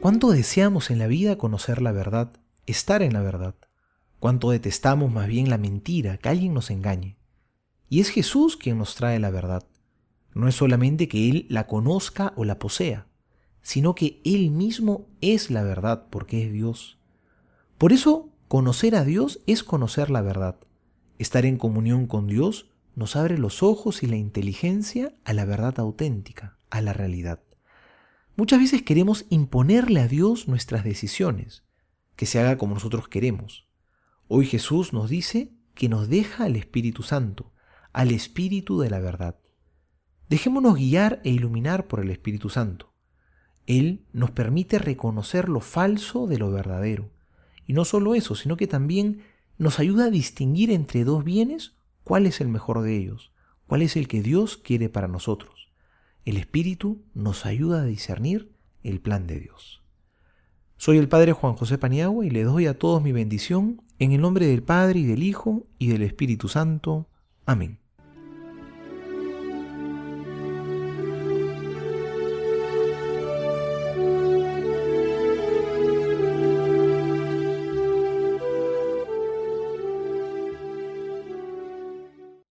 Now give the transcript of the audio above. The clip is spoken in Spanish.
¿Cuánto deseamos en la vida conocer la verdad, estar en la verdad? ¿Cuánto detestamos más bien la mentira, que alguien nos engañe? Y es Jesús quien nos trae la verdad. No es solamente que Él la conozca o la posea, sino que Él mismo es la verdad porque es Dios. Por eso, conocer a Dios es conocer la verdad. Estar en comunión con Dios nos abre los ojos y la inteligencia a la verdad auténtica, a la realidad. Muchas veces queremos imponerle a Dios nuestras decisiones, que se haga como nosotros queremos. Hoy Jesús nos dice que nos deja al Espíritu Santo, al Espíritu de la verdad. Dejémonos guiar e iluminar por el Espíritu Santo. Él nos permite reconocer lo falso de lo verdadero. Y no solo eso, sino que también nos ayuda a distinguir entre dos bienes cuál es el mejor de ellos, cuál es el que Dios quiere para nosotros. El Espíritu nos ayuda a discernir el plan de Dios. Soy el Padre Juan José Paniagua y le doy a todos mi bendición en el nombre del Padre y del Hijo y del Espíritu Santo. Amén.